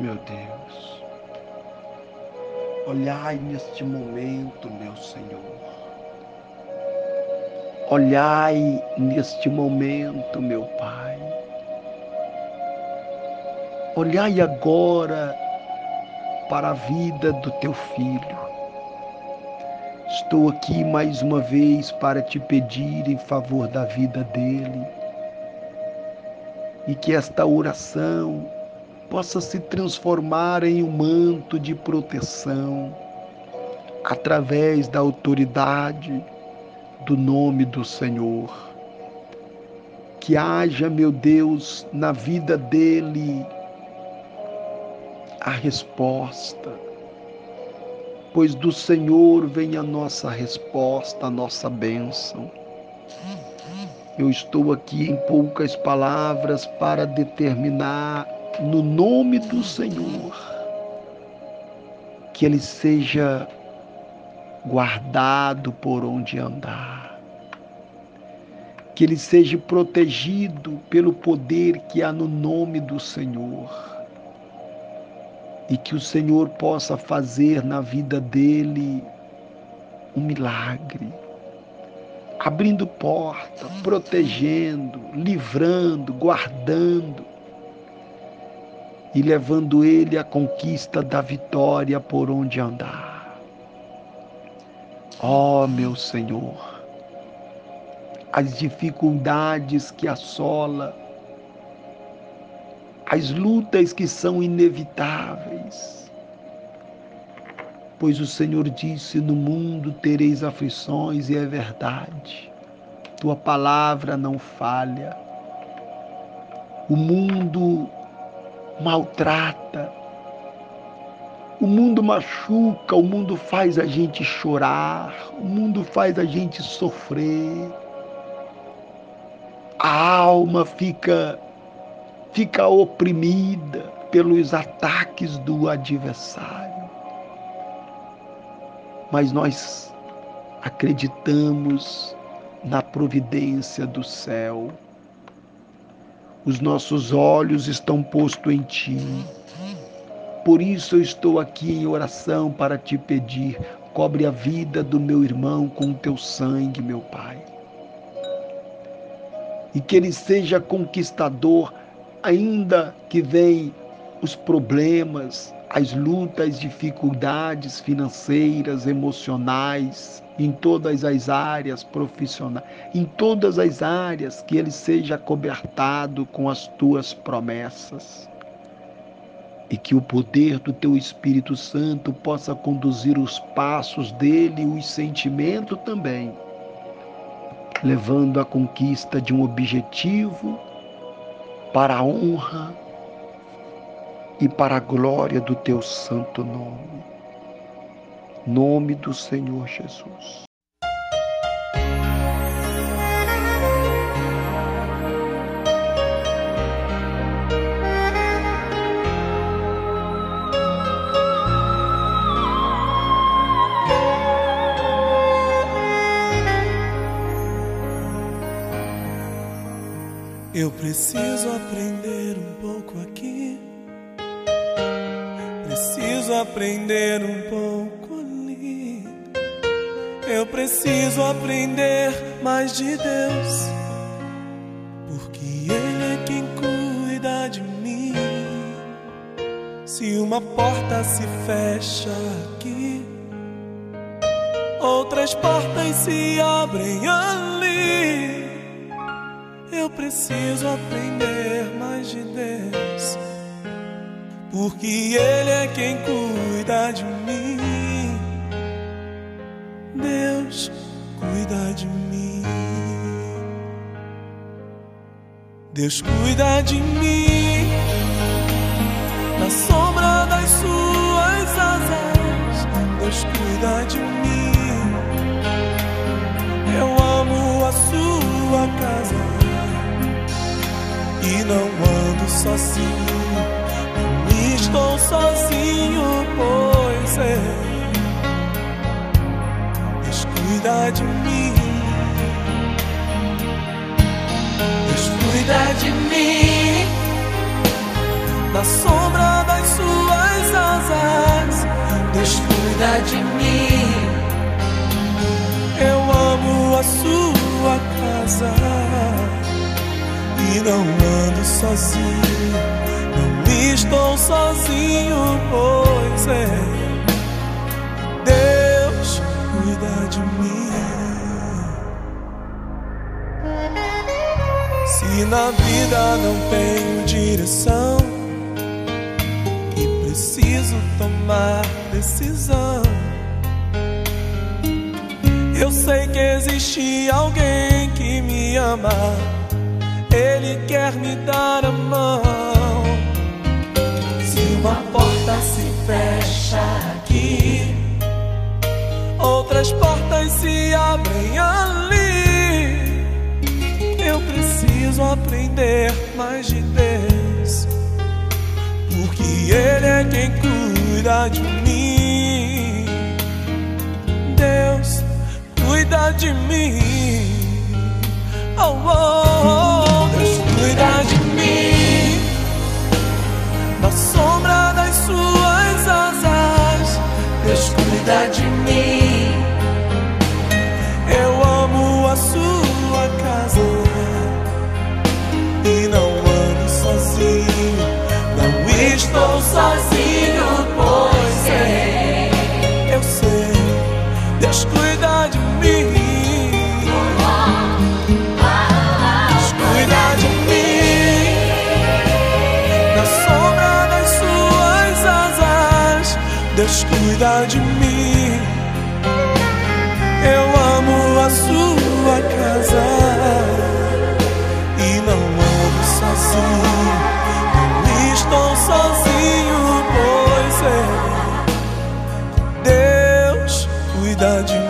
meu Deus. Olhai neste momento, meu Senhor. Olhai neste momento, meu Pai. Olhai agora para a vida do teu filho. Estou aqui mais uma vez para te pedir em favor da vida dele e que esta oração possa se transformar em um manto de proteção através da autoridade do nome do Senhor. Que haja, meu Deus, na vida dele a resposta, pois do Senhor vem a nossa resposta, a nossa bênção. Eu estou aqui em poucas palavras para determinar, no nome do Senhor, que ele seja guardado por onde andar, que ele seja protegido pelo poder que há no nome do Senhor e que o Senhor possa fazer na vida dele um milagre abrindo porta, protegendo, livrando, guardando e levando ele à conquista da vitória por onde andar. Ó oh, meu Senhor, as dificuldades que assola, as lutas que são inevitáveis, Pois o Senhor disse: No mundo tereis aflições, e é verdade. Tua palavra não falha. O mundo maltrata, o mundo machuca, o mundo faz a gente chorar, o mundo faz a gente sofrer. A alma fica fica oprimida pelos ataques do adversário mas nós acreditamos na providência do céu. Os nossos olhos estão postos em Ti. Por isso eu estou aqui em oração para te pedir: cobre a vida do meu irmão com o teu sangue, meu Pai. E que ele seja conquistador, ainda que venham os problemas, as lutas, dificuldades financeiras, emocionais, em todas as áreas profissionais, em todas as áreas, que ele seja cobertado com as tuas promessas. E que o poder do teu Espírito Santo possa conduzir os passos dele os sentimentos também, levando à conquista de um objetivo para a honra e para a glória do teu santo nome. Nome do Senhor Jesus. Eu preciso aprender um pouco aqui Preciso aprender um pouco ali. Eu preciso aprender mais de Deus, porque Ele é quem cuida de mim. Se uma porta se fecha aqui, outras portas se abrem ali. Eu preciso aprender mais de Deus porque Ele é quem cuida de mim. Deus cuida de mim. Deus cuida de mim na sombra das suas asas. Deus cuida de mim. Eu amo a sua casa e não ando sozinho sozinho, pois é. Deus cuida de mim. Deus cuida de mim. Na sombra das suas asas, Deus cuida de mim. Eu amo a sua casa e não ando sozinho. Não estou sozinho, pois é. Deus cuida de mim. Se na vida não tenho direção e preciso tomar decisão. Eu sei que existe alguém que me ama. Ele quer me dar a mão. Se uma porta se fecha aqui, outras portas se abrem ali. Eu preciso aprender mais de Deus, porque Ele é quem cuida de mim. Deus cuida de mim. Oh, oh, oh, sozinho, pois sei. Eu sei, Deus cuida de mim. Deus cuida de mim. Na sombra das suas asas, Deus cuida de mim. Eu amo a sua pois